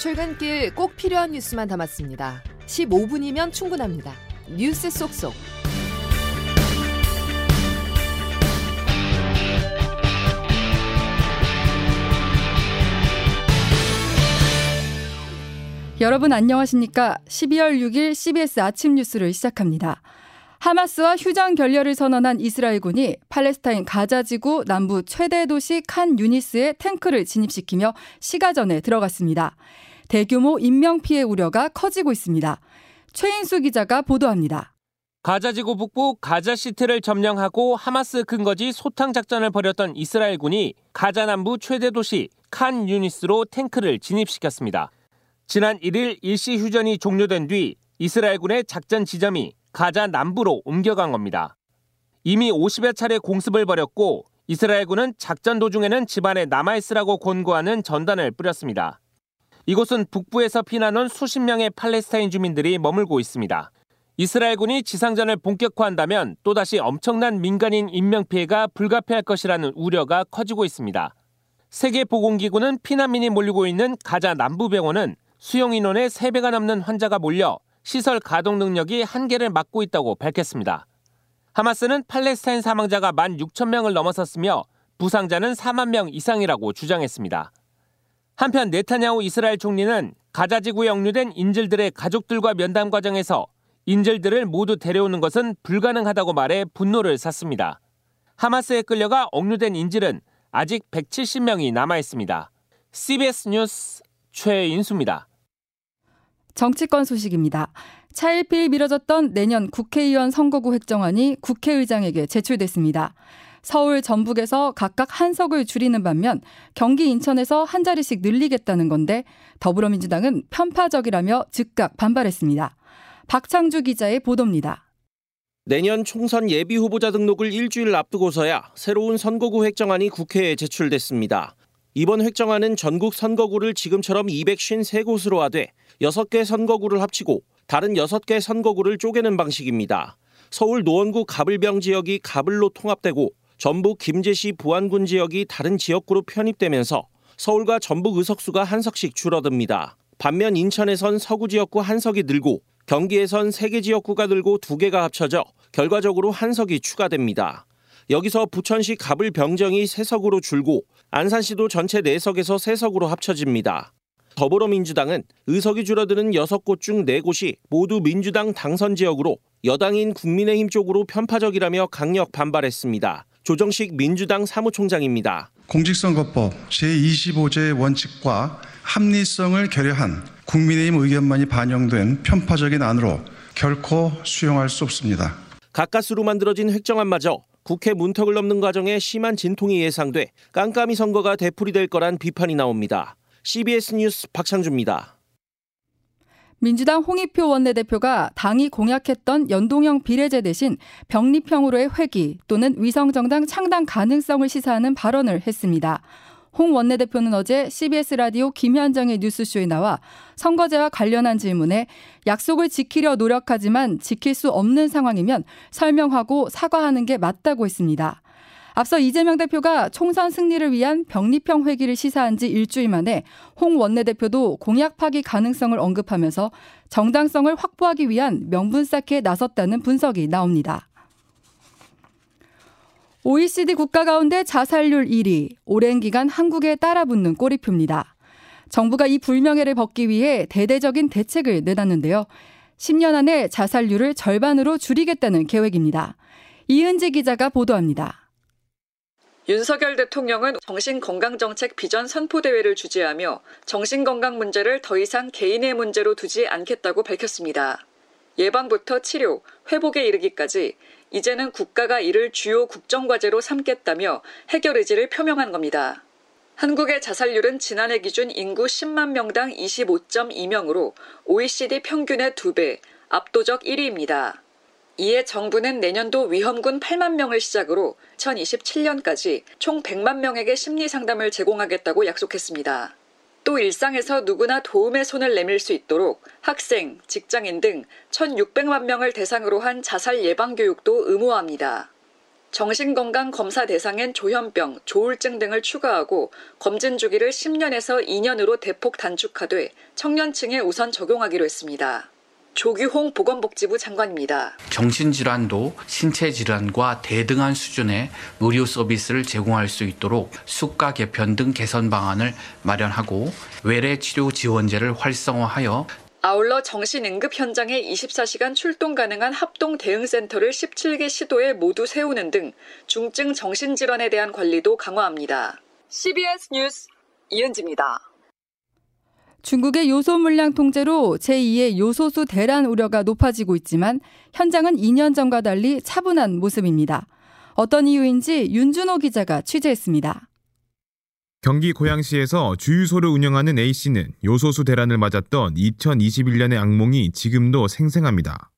출근길 꼭 필요한 뉴스만 담았습니다. 15분이면 충분합니다. 뉴스 속속. 여러분 안녕하십니까? 12월 6일 CBS 아침 뉴스를 시작합니다. 하마스와 휴전 결렬을 선언한 이스라엘군이 팔레스타인 가자지구 남부 최대 도시 칸 유니스에 탱크를 진입시키며 시가전에 들어갔습니다. 대규모 인명피해 우려가 커지고 있습니다. 최인수 기자가 보도합니다. 가자지구 북부 가자시티를 점령하고 하마스 근거지 소탕 작전을 벌였던 이스라엘군이 가자 남부 최대 도시 칸 유니스로 탱크를 진입시켰습니다. 지난 1일 일시 휴전이 종료된 뒤 이스라엘군의 작전 지점이 가자 남부로 옮겨간 겁니다. 이미 50여 차례 공습을 벌였고 이스라엘군은 작전 도중에는 집안에 남아있으라고 권고하는 전단을 뿌렸습니다. 이곳은 북부에서 피난 온 수십 명의 팔레스타인 주민들이 머물고 있습니다. 이스라엘군이 지상전을 본격화한다면 또다시 엄청난 민간인 인명피해가 불가피할 것이라는 우려가 커지고 있습니다. 세계보건기구는 피난민이 몰리고 있는 가자 남부병원은 수용 인원의 3배가 넘는 환자가 몰려 시설 가동 능력이 한계를 맞고 있다고 밝혔습니다. 하마스는 팔레스타인 사망자가 1만 6천 명을 넘어섰으며 부상자는 4만 명 이상이라고 주장했습니다. 한편 네타냐후 이스라엘 총리는 가자 지구에 억류된 인질들의 가족들과 면담 과정에서 인질들을 모두 데려오는 것은 불가능하다고 말해 분노를 샀습니다. 하마스에 끌려가 억류된 인질은 아직 170명이 남아 있습니다. CBS 뉴스 최인수입니다. 정치권 소식입니다. 차일피일 미뤄졌던 내년 국회의원 선거구 획정안이 국회의장에게 제출됐습니다. 서울, 전북에서 각각 한 석을 줄이는 반면 경기 인천에서 한 자리씩 늘리겠다는 건데 더불어민주당은 편파적이라며 즉각 반발했습니다. 박창주 기자의 보도입니다. 내년 총선 예비 후보자 등록을 일주일 앞두고서야 새로운 선거구 획정안이 국회에 제출됐습니다. 이번 획정안은 전국 선거구를 지금처럼 253곳으로 하되 6개 선거구를 합치고 다른 6개 선거구를 쪼개는 방식입니다. 서울 노원구 가불병 지역이 가불로 통합되고 전북 김제시 부안군 지역이 다른 지역구로 편입되면서 서울과 전북 의석수가 한 석씩 줄어듭니다. 반면 인천에선 서구 지역구 한 석이 늘고 경기에선 세 개 지역구가 늘고 두 개가 합쳐져 결과적으로 한 석이 추가됩니다. 여기서 부천시 가불 병정이 세 석으로 줄고 안산시도 전체 4석에서 3석으로 합쳐집니다. 더불어민주당은 의석이 줄어드는 6곳 중 4곳이 모두 민주당 당선 지역으로 여당인 국민의힘 쪽으로 편파적이라며 강력 반발했습니다. 조정식 민주당 사무총장입니다. 공직선거법 제25조의 원칙과 합리성을 결여한 국민의힘 의견만이 반영된 편파적인 안으로 결코 수용할 수 없습니다. 가까스로 만들어진 획정안마저 국회 문턱을 넘는 과정에 심한 진통이 예상돼 깜깜이 선거가 되풀이될 거란 비판이 나옵니다. CBS 뉴스 박창주입니다. 민주당 홍익표 원내대표가 당이 공약했던 연동형 비례제 대신 병립형으로의 회기 또는 위성정당 창당 가능성을 시사하는 발언을 했습니다. 홍 원내대표는 어제 CBS 라디오 김현정의 뉴스쇼에 나와 선거제와 관련한 질문에 약속을 지키려 노력하지만 지킬 수 없는 상황이면 설명하고 사과하는 게 맞다고 했습니다. 앞서 이재명 대표가 총선 승리를 위한 병립형 회기를 시사한 지 일주일 만에 홍 원내대표도 공약 파기 가능성을 언급하면서 정당성을 확보하기 위한 명분 쌓기에 나섰다는 분석이 나옵니다. OECD 국가 가운데 자살률 1위, 오랜 기간 한국에 따라붙는 꼬리표입니다. 정부가 이 불명예를 벗기 위해 대대적인 대책을 내놨는데요. 10년 안에 자살률을 절반으로 줄이겠다는 계획입니다. 이은지 기자가 보도합니다. 윤석열 대통령은 정신건강정책 비전 선포대회를 주재하며 정신건강 문제를 더 이상 개인의 문제로 두지 않겠다고 밝혔습니다. 예방부터 치료, 회복에 이르기까지 이제는 국가가 이를 주요 국정과제로 삼겠다며 해결 의지를 표명한 겁니다. 한국의 자살률은 지난해 기준 인구 10만 명당 25.2명으로 OECD 평균의 2배, 압도적 1위입니다. 이에 정부는 내년도 위험군 8만 명을 시작으로 2027년까지 총 100만 명에게 심리 상담을 제공하겠다고 약속했습니다. 또 일상에서 누구나 도움의 손을 내밀 수 있도록 학생, 직장인 등 1,600만 명을 대상으로 한 자살 예방 교육도 의무화합니다. 정신건강 검사 대상엔 조현병, 조울증 등을 추가하고 검진 주기를 10년에서 2년으로 대폭 단축하되 청년층에 우선 적용하기로 했습니다. 조규홍 보건복지부 장관입니다. 정신질환도 신체질환과 대등한 수준의 의료 서비스를 제공할 수 있도록 수가 개편 등 개선 방안을 마련하고 외래 치료 지원제를 활성화하여 아울러 정신응급 현장에 24시간 출동 가능한 합동 대응센터를 17개 시도에 모두 세우는 등 중증 정신질환에 대한 관리도 강화합니다. CBS 뉴스 이은지입니다. 중국의 요소 물량 통제로 제2의 요소수 대란 우려가 높아지고 있지만 현장은 2년 전과 달리 차분한 모습입니다. 어떤 이유인지 윤준호 기자가 취재했습니다. 경기 고양시에서 주유소를 운영하는 A씨는 요소수 대란을 맞았던 2021년의 악몽이 지금도 생생합니다.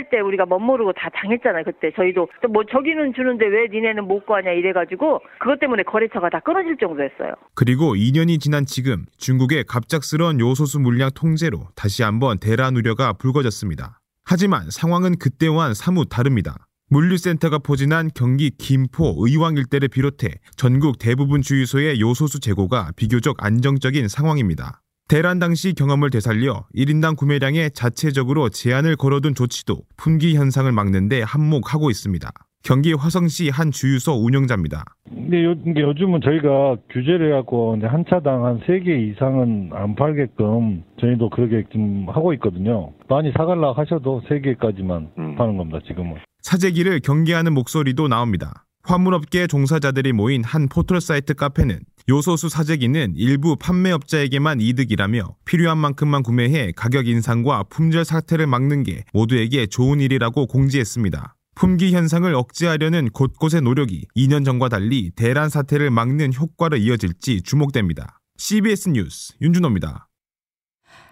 할때 우리가 멋모르고 다 당했잖아요. 그때 저희도 뭐 저기는 주는데 왜 니네는 못 구하냐 이래가지고 그것 때문에 거래처가 다 끊어질 정도였어요. 그리고 2년이 지난 지금 중국의 갑작스런 요소수 물량 통제로 다시 한번 대란 우려가 불거졌습니다. 하지만 상황은 그때와는 사뭇 다릅니다. 물류센터가 포진한 경기 김포 의왕 일대를 비롯해 전국 대부분 주유소의 요소수 재고가 비교적 안정적인 상황입니다. 대란 당시 경험을 되살려 1인당 구매량에 자체적으로 제한을 걸어둔 조치도 품귀 현상을 막는데 한몫하고 있습니다. 경기 화성시 한 주유소 운영자입니다. 근데 요, 요즘은 저희가 규제를 해갖고 한 차당 한 3개 이상은 안 팔게끔 저희도 그렇게 좀 하고 있거든요. 많이 사갈라 하셔도 3개까지만 음. 파는 겁니다, 지금은. 사재기를 경계하는 목소리도 나옵니다. 화물업계 종사자들이 모인 한 포털 사이트 카페는 요소수 사재기는 일부 판매업자에게만 이득이라며 필요한 만큼만 구매해 가격 인상과 품절 사태를 막는 게 모두에게 좋은 일이라고 공지했습니다. 품귀 현상을 억제하려는 곳곳의 노력이 2년 전과 달리 대란 사태를 막는 효과로 이어질지 주목됩니다. CBS 뉴스 윤준호입니다.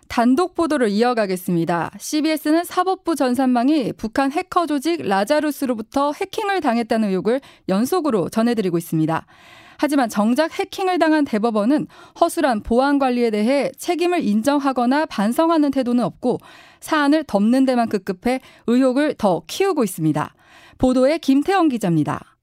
단독 보도를 이어가겠습니다. CBS는 사법부 전산망이 북한 해커 조직 라자루스로부터 해킹을 당했다는 의혹을 연속으로 전해드리고 있습니다. 하지만 정작 해킹을 당한 대법원은 허술한 보안 관리에 대해 책임을 인정하거나 반성하는 태도는 없고 사안을 덮는 데만 급급해 의혹을 더 키우고 있습니다. 보도에 김태영 기자입니다.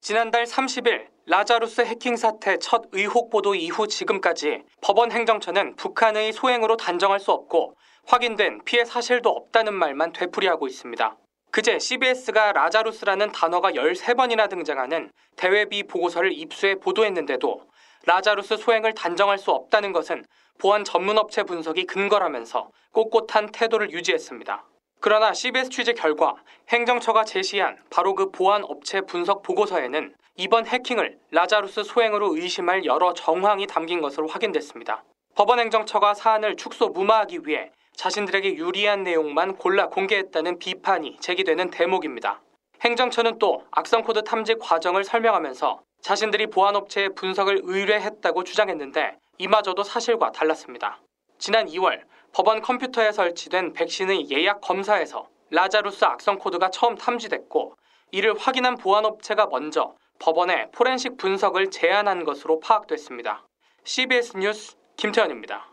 지난달 30일 라자루스 해킹 사태 첫 의혹 보도 이후 지금까지 법원 행정처는 북한의 소행으로 단정할 수 없고 확인된 피해 사실도 없다는 말만 되풀이하고 있습니다. 그제 CBS가 라자루스라는 단어가 13번이나 등장하는 대외비 보고서를 입수해 보도했는데도 라자루스 소행을 단정할 수 없다는 것은 보안 전문업체 분석이 근거라면서 꼿꼿한 태도를 유지했습니다. 그러나 CBS 취재 결과 행정처가 제시한 바로 그 보안 업체 분석 보고서에는 이번 해킹을 라자루스 소행으로 의심할 여러 정황이 담긴 것으로 확인됐습니다. 법원 행정처가 사안을 축소 무마하기 위해 자신들에게 유리한 내용만 골라 공개했다는 비판이 제기되는 대목입니다. 행정처는 또 악성코드 탐지 과정을 설명하면서 자신들이 보안업체에 분석을 의뢰했다고 주장했는데 이마저도 사실과 달랐습니다. 지난 2월 법원 컴퓨터에 설치된 백신의 예약 검사에서 라자루스 악성 코드가 처음 탐지됐고 이를 확인한 보안업체가 먼저 법원에 포렌식 분석을 제안한 것으로 파악됐습니다. CBS 뉴스 김태현입니다.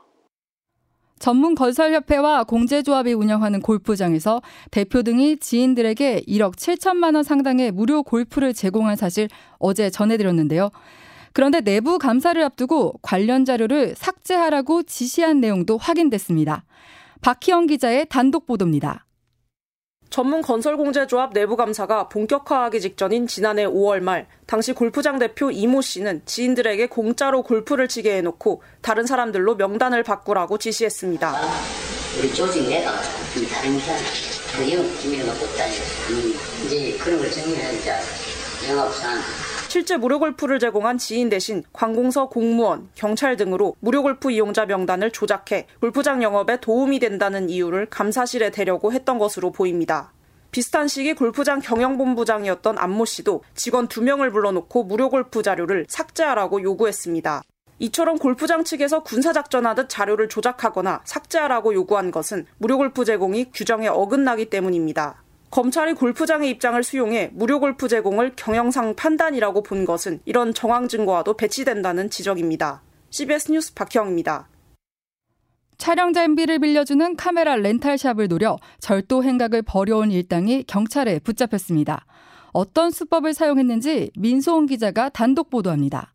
전문 건설협회와 공제조합이 운영하는 골프장에서 대표 등이 지인들에게 1억 7천만 원 상당의 무료 골프를 제공한 사실 어제 전해드렸는데요. 그런데 내부 감사를 앞두고 관련 자료를 삭제하라고 지시한 내용도 확인됐습니다. 박희영 기자의 단독 보도입니다. 전문 건설공제조합 내부 감사가 본격화하기 직전인 지난해 5월 말 당시 골프장 대표 이모 씨는 지인들에게 공짜로 골프를 치게 해놓고 다른 사람들로 명단을 바꾸라고 지시했습니다. 우리 조직 내가 다른 그 영업 비밀 갖고 있다니 이제 그런 걸 정리해야 영업상 실제 무료 골프를 제공한 지인 대신 관공서 공무원, 경찰 등으로 무료 골프 이용자 명단을 조작해 골프장 영업에 도움이 된다는 이유를 감사실에 대려고 했던 것으로 보입니다. 비슷한 시기 골프장 경영본부장이었던 안모 씨도 직원 2명을 불러놓고 무료 골프 자료를 삭제하라고 요구했습니다. 이처럼 골프장 측에서 군사작전하듯 자료를 조작하거나 삭제하라고 요구한 것은 무료 골프 제공이 규정에 어긋나기 때문입니다. 검찰이 골프장의 입장을 수용해 무료 골프 제공을 경영상 판단이라고 본 것은 이런 정황 증거와도 배치된다는 지적입니다. CBS 뉴스 박형입니다. 촬영 장비를 빌려주는 카메라 렌탈샵을 노려 절도 행각을 벌여온 일당이 경찰에 붙잡혔습니다. 어떤 수법을 사용했는지 민소은 기자가 단독 보도합니다.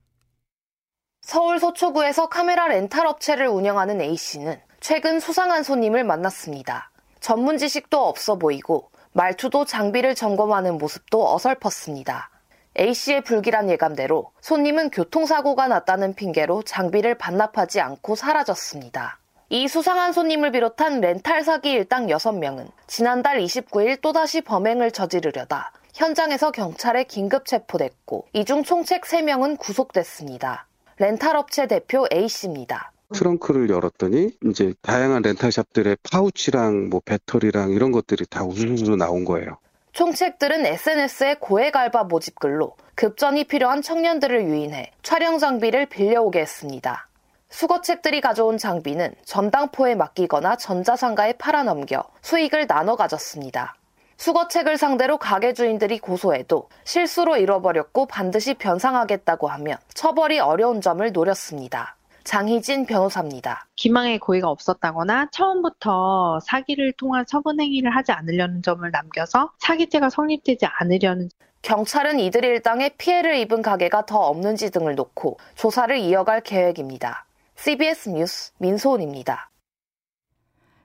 서울 서초구에서 카메라 렌탈 업체를 운영하는 A씨는 최근 수상한 손님을 만났습니다. 전문 지식도 없어 보이고 말투도 장비를 점검하는 모습도 어설펐습니다. A씨의 불길한 예감대로 손님은 교통사고가 났다는 핑계로 장비를 반납하지 않고 사라졌습니다. 이 수상한 손님을 비롯한 렌탈 사기 일당 6명은 지난달 29일 또다시 범행을 저지르려다 현장에서 경찰에 긴급 체포됐고 이중 총책 3명은 구속됐습니다. 렌탈 업체 대표 A씨입니다. 트렁크를 열었더니 이제 다양한 렌탈샵들의 파우치랑 뭐 배터리랑 이런 것들이 다 우수수로 나온 거예요. 총책들은 SNS에 고액 알바 모집 글로 급전이 필요한 청년들을 유인해 촬영 장비를 빌려오게 했습니다. 수거책들이 가져온 장비는 전당포에 맡기거나 전자상가에 팔아넘겨 수익을 나눠 가졌습니다. 수거책을 상대로 가게 주인들이 고소해도 실수로 잃어버렸고 반드시 변상하겠다고 하면 처벌이 어려운 점을 노렸습니다. 장희진 변호사입니다. 기망의 고의가 없었다거나 처음부터 사기를 통한 처분 행위를 하지 않으려는 점을 남겨서 사기죄가 성립되지 않으려는 경찰은 이들 일당에 피해를 입은 가게가 더 없는지 등을 놓고 조사를 이어갈 계획입니다. CBS 뉴스 민소은입니다.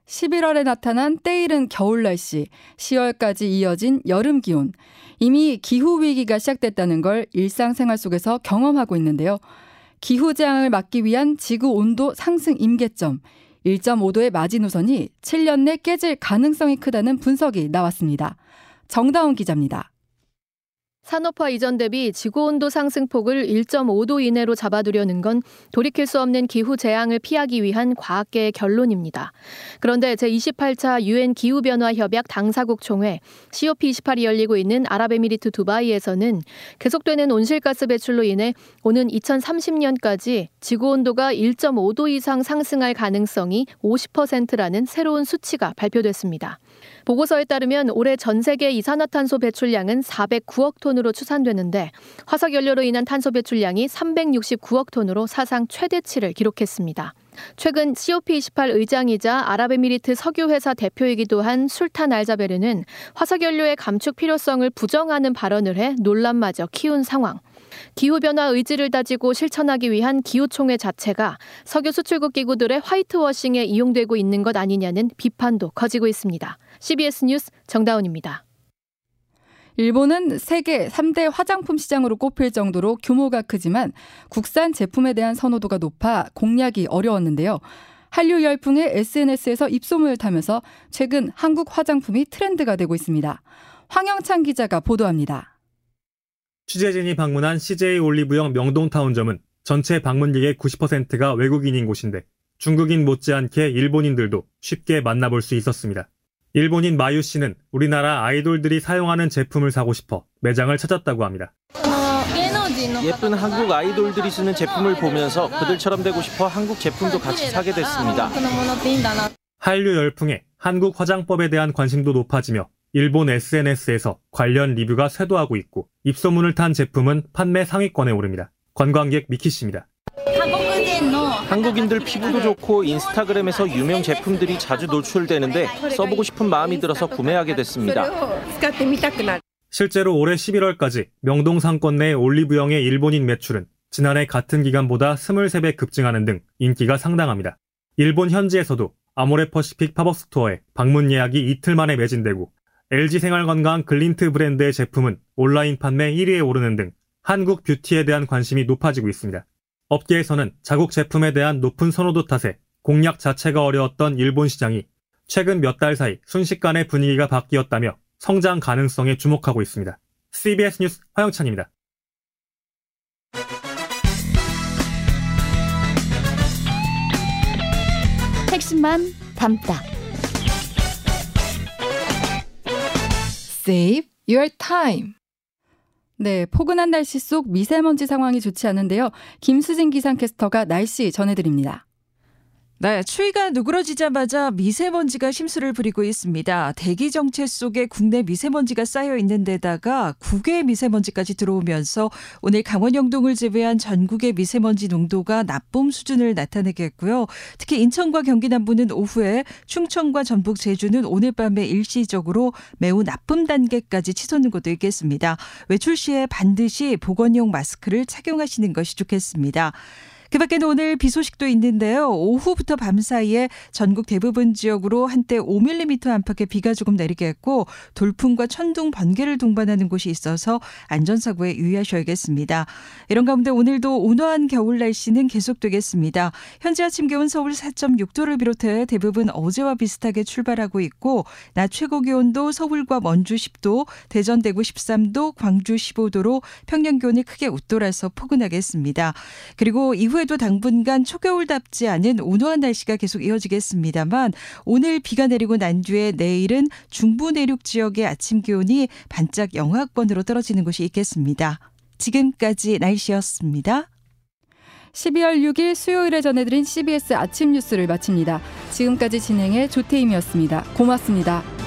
11월에 나타난 때이른 겨울 날씨, 10월까지 이어진 여름 기온. 이미 기후 위기가 시작됐다는 걸 일상생활 속에서 경험하고 있는데요. 기후재앙을 막기 위한 지구 온도 상승 임계점 1.5도의 마지노선이 7년 내 깨질 가능성이 크다는 분석이 나왔습니다. 정다운 기자입니다. 산업화 이전 대비 지구온도 상승폭을 1.5도 이내로 잡아두려는 건 돌이킬 수 없는 기후 재앙을 피하기 위한 과학계의 결론입니다. 그런데 제28차 유엔 기후변화 협약 당사국 총회 COP28이 열리고 있는 아랍에미리트 두바이에서는 계속되는 온실가스 배출로 인해 오는 2030년까지 지구온도가 1.5도 이상 상승할 가능성이 50%라는 새로운 수치가 발표됐습니다. 보고서에 따르면 올해 전 세계 이산화탄소 배출량은 409억 톤으로 추산되는데 화석 연료로 인한 탄소 배출량이 369억 톤으로 사상 최대치를 기록했습니다. 최근 COP28 의장이자 아랍에미리트 석유회사 대표이기도 한 술탄 알자베르는 화석연료의 감축 필요성을 부정하는 발언을 해 논란마저 키운 상황. 기후변화 의지를 다지고 실천하기 위한 기후총회 자체가 석유 수출국 기구들의 화이트워싱에 이용되고 있는 것 아니냐는 비판도 커지고 있습니다. CBS 뉴스 정다운입니다. 일본은 세계 3대 화장품 시장으로 꼽힐 정도로 규모가 크지만 국산 제품에 대한 선호도가 높아 공략이 어려웠는데요. 한류 열풍의 SNS에서 입소문을 타면서 최근 한국 화장품이 트렌드가 되고 있습니다. 황영찬 기자가 보도합니다. 취재진이 방문한 CJ 올리브영 명동타운점은 전체 방문객의 90%가 외국인인 곳인데 중국인 못지않게 일본인들도 쉽게 만나볼 수 있었습니다. 일본인 마유 씨는 우리나라 아이돌들이 사용하는 제품을 사고 싶어 매장을 찾았다고 합니다. 예쁜 한국 아이돌들이 쓰는 제품을 보면서 그들처럼 되고 싶어 한국 제품도 같이 사게 됐습니다. 한류 열풍에 한국 화장법에 대한 관심도 높아지며 일본 SNS에서 관련 리뷰가 쇄도하고 있고 입소문을 탄 제품은 판매 상위권에 오릅니다. 관광객 미키 씨입니다. 한국인들 피부도 좋고 인스타그램에서 유명 제품들이 자주 노출되는데 써보고 싶은 마음이 들어서 구매하게 됐습니다. 실제로 올해 11월까지 명동 상권 내 올리브영의 일본인 매출은 지난해 같은 기간보다 23배 급증하는 등 인기가 상당합니다. 일본 현지에서도 아모레 퍼시픽 팝업 스토어에 방문 예약이 이틀 만에 매진되고 LG 생활건강 글린트 브랜드의 제품은 온라인 판매 1위에 오르는 등 한국 뷰티에 대한 관심이 높아지고 있습니다. 업계에서는 자국 제품에 대한 높은 선호도 탓에 공략 자체가 어려웠던 일본 시장이 최근 몇 달 사이 순식간에 분위기가 바뀌었다며 성장 가능성에 주목하고 있습니다. CBS 뉴스 황영찬입니다. 핵심만 담다. Save your time. 네, 포근한 날씨 속 미세먼지 상황이 좋지 않은데요. 김수진 기상캐스터가 날씨 전해드립니다. 네, 추위가 누그러지자마자 미세먼지가 심수를 부리고 있습니다. 대기 정체 속에 국내 미세먼지가 쌓여 있는 데다가 국외 미세먼지까지 들어오면서 오늘 강원 영동을 제외한 전국의 미세먼지 농도가 나쁨 수준을 나타내겠고요. 특히 인천과 경기 남부는 오후에 충청과 전북 제주는 오늘 밤에 일시적으로 매우 나쁨 단계까지 치솟는 곳도 있겠습니다. 외출 시에 반드시 보건용 마스크를 착용하시는 것이 좋겠습니다. 그 밖에는 오늘 비 소식도 있는데요. 오후부터 밤 사이에 전국 대부분 지역으로 한때 5mm 안팎의 비가 조금 내리겠고 돌풍과 천둥, 번개를 동반하는 곳이 있어서 안전사고에 유의하셔야겠습니다. 이런 가운데 오늘도 온화한 겨울 날씨는 계속되겠습니다. 현재 아침 기온 서울 4.6도를 비롯해 대부분 어제와 비슷하게 출발하고 있고 낮 최고 기온도 서울과 원주 10도, 대전 대구 13도, 광주 15도로 평년 기온이 크게 웃돌아서 포근하겠습니다. 그리고 이후 이후에도 당분간 초겨울답지 않은 온화한 날씨가 계속 이어지겠습니다만 오늘 비가 내리고 난 뒤에 내일은 중부 내륙 지역의 아침 기온이 반짝 영하권으로 떨어지는 곳이 있겠습니다. 지금까지 날씨였습니다. 12월 6일 수요일에 전해드린 CBS 아침 뉴스를 마칩니다. 지금까지 진행해 조태임이었습니다. 고맙습니다.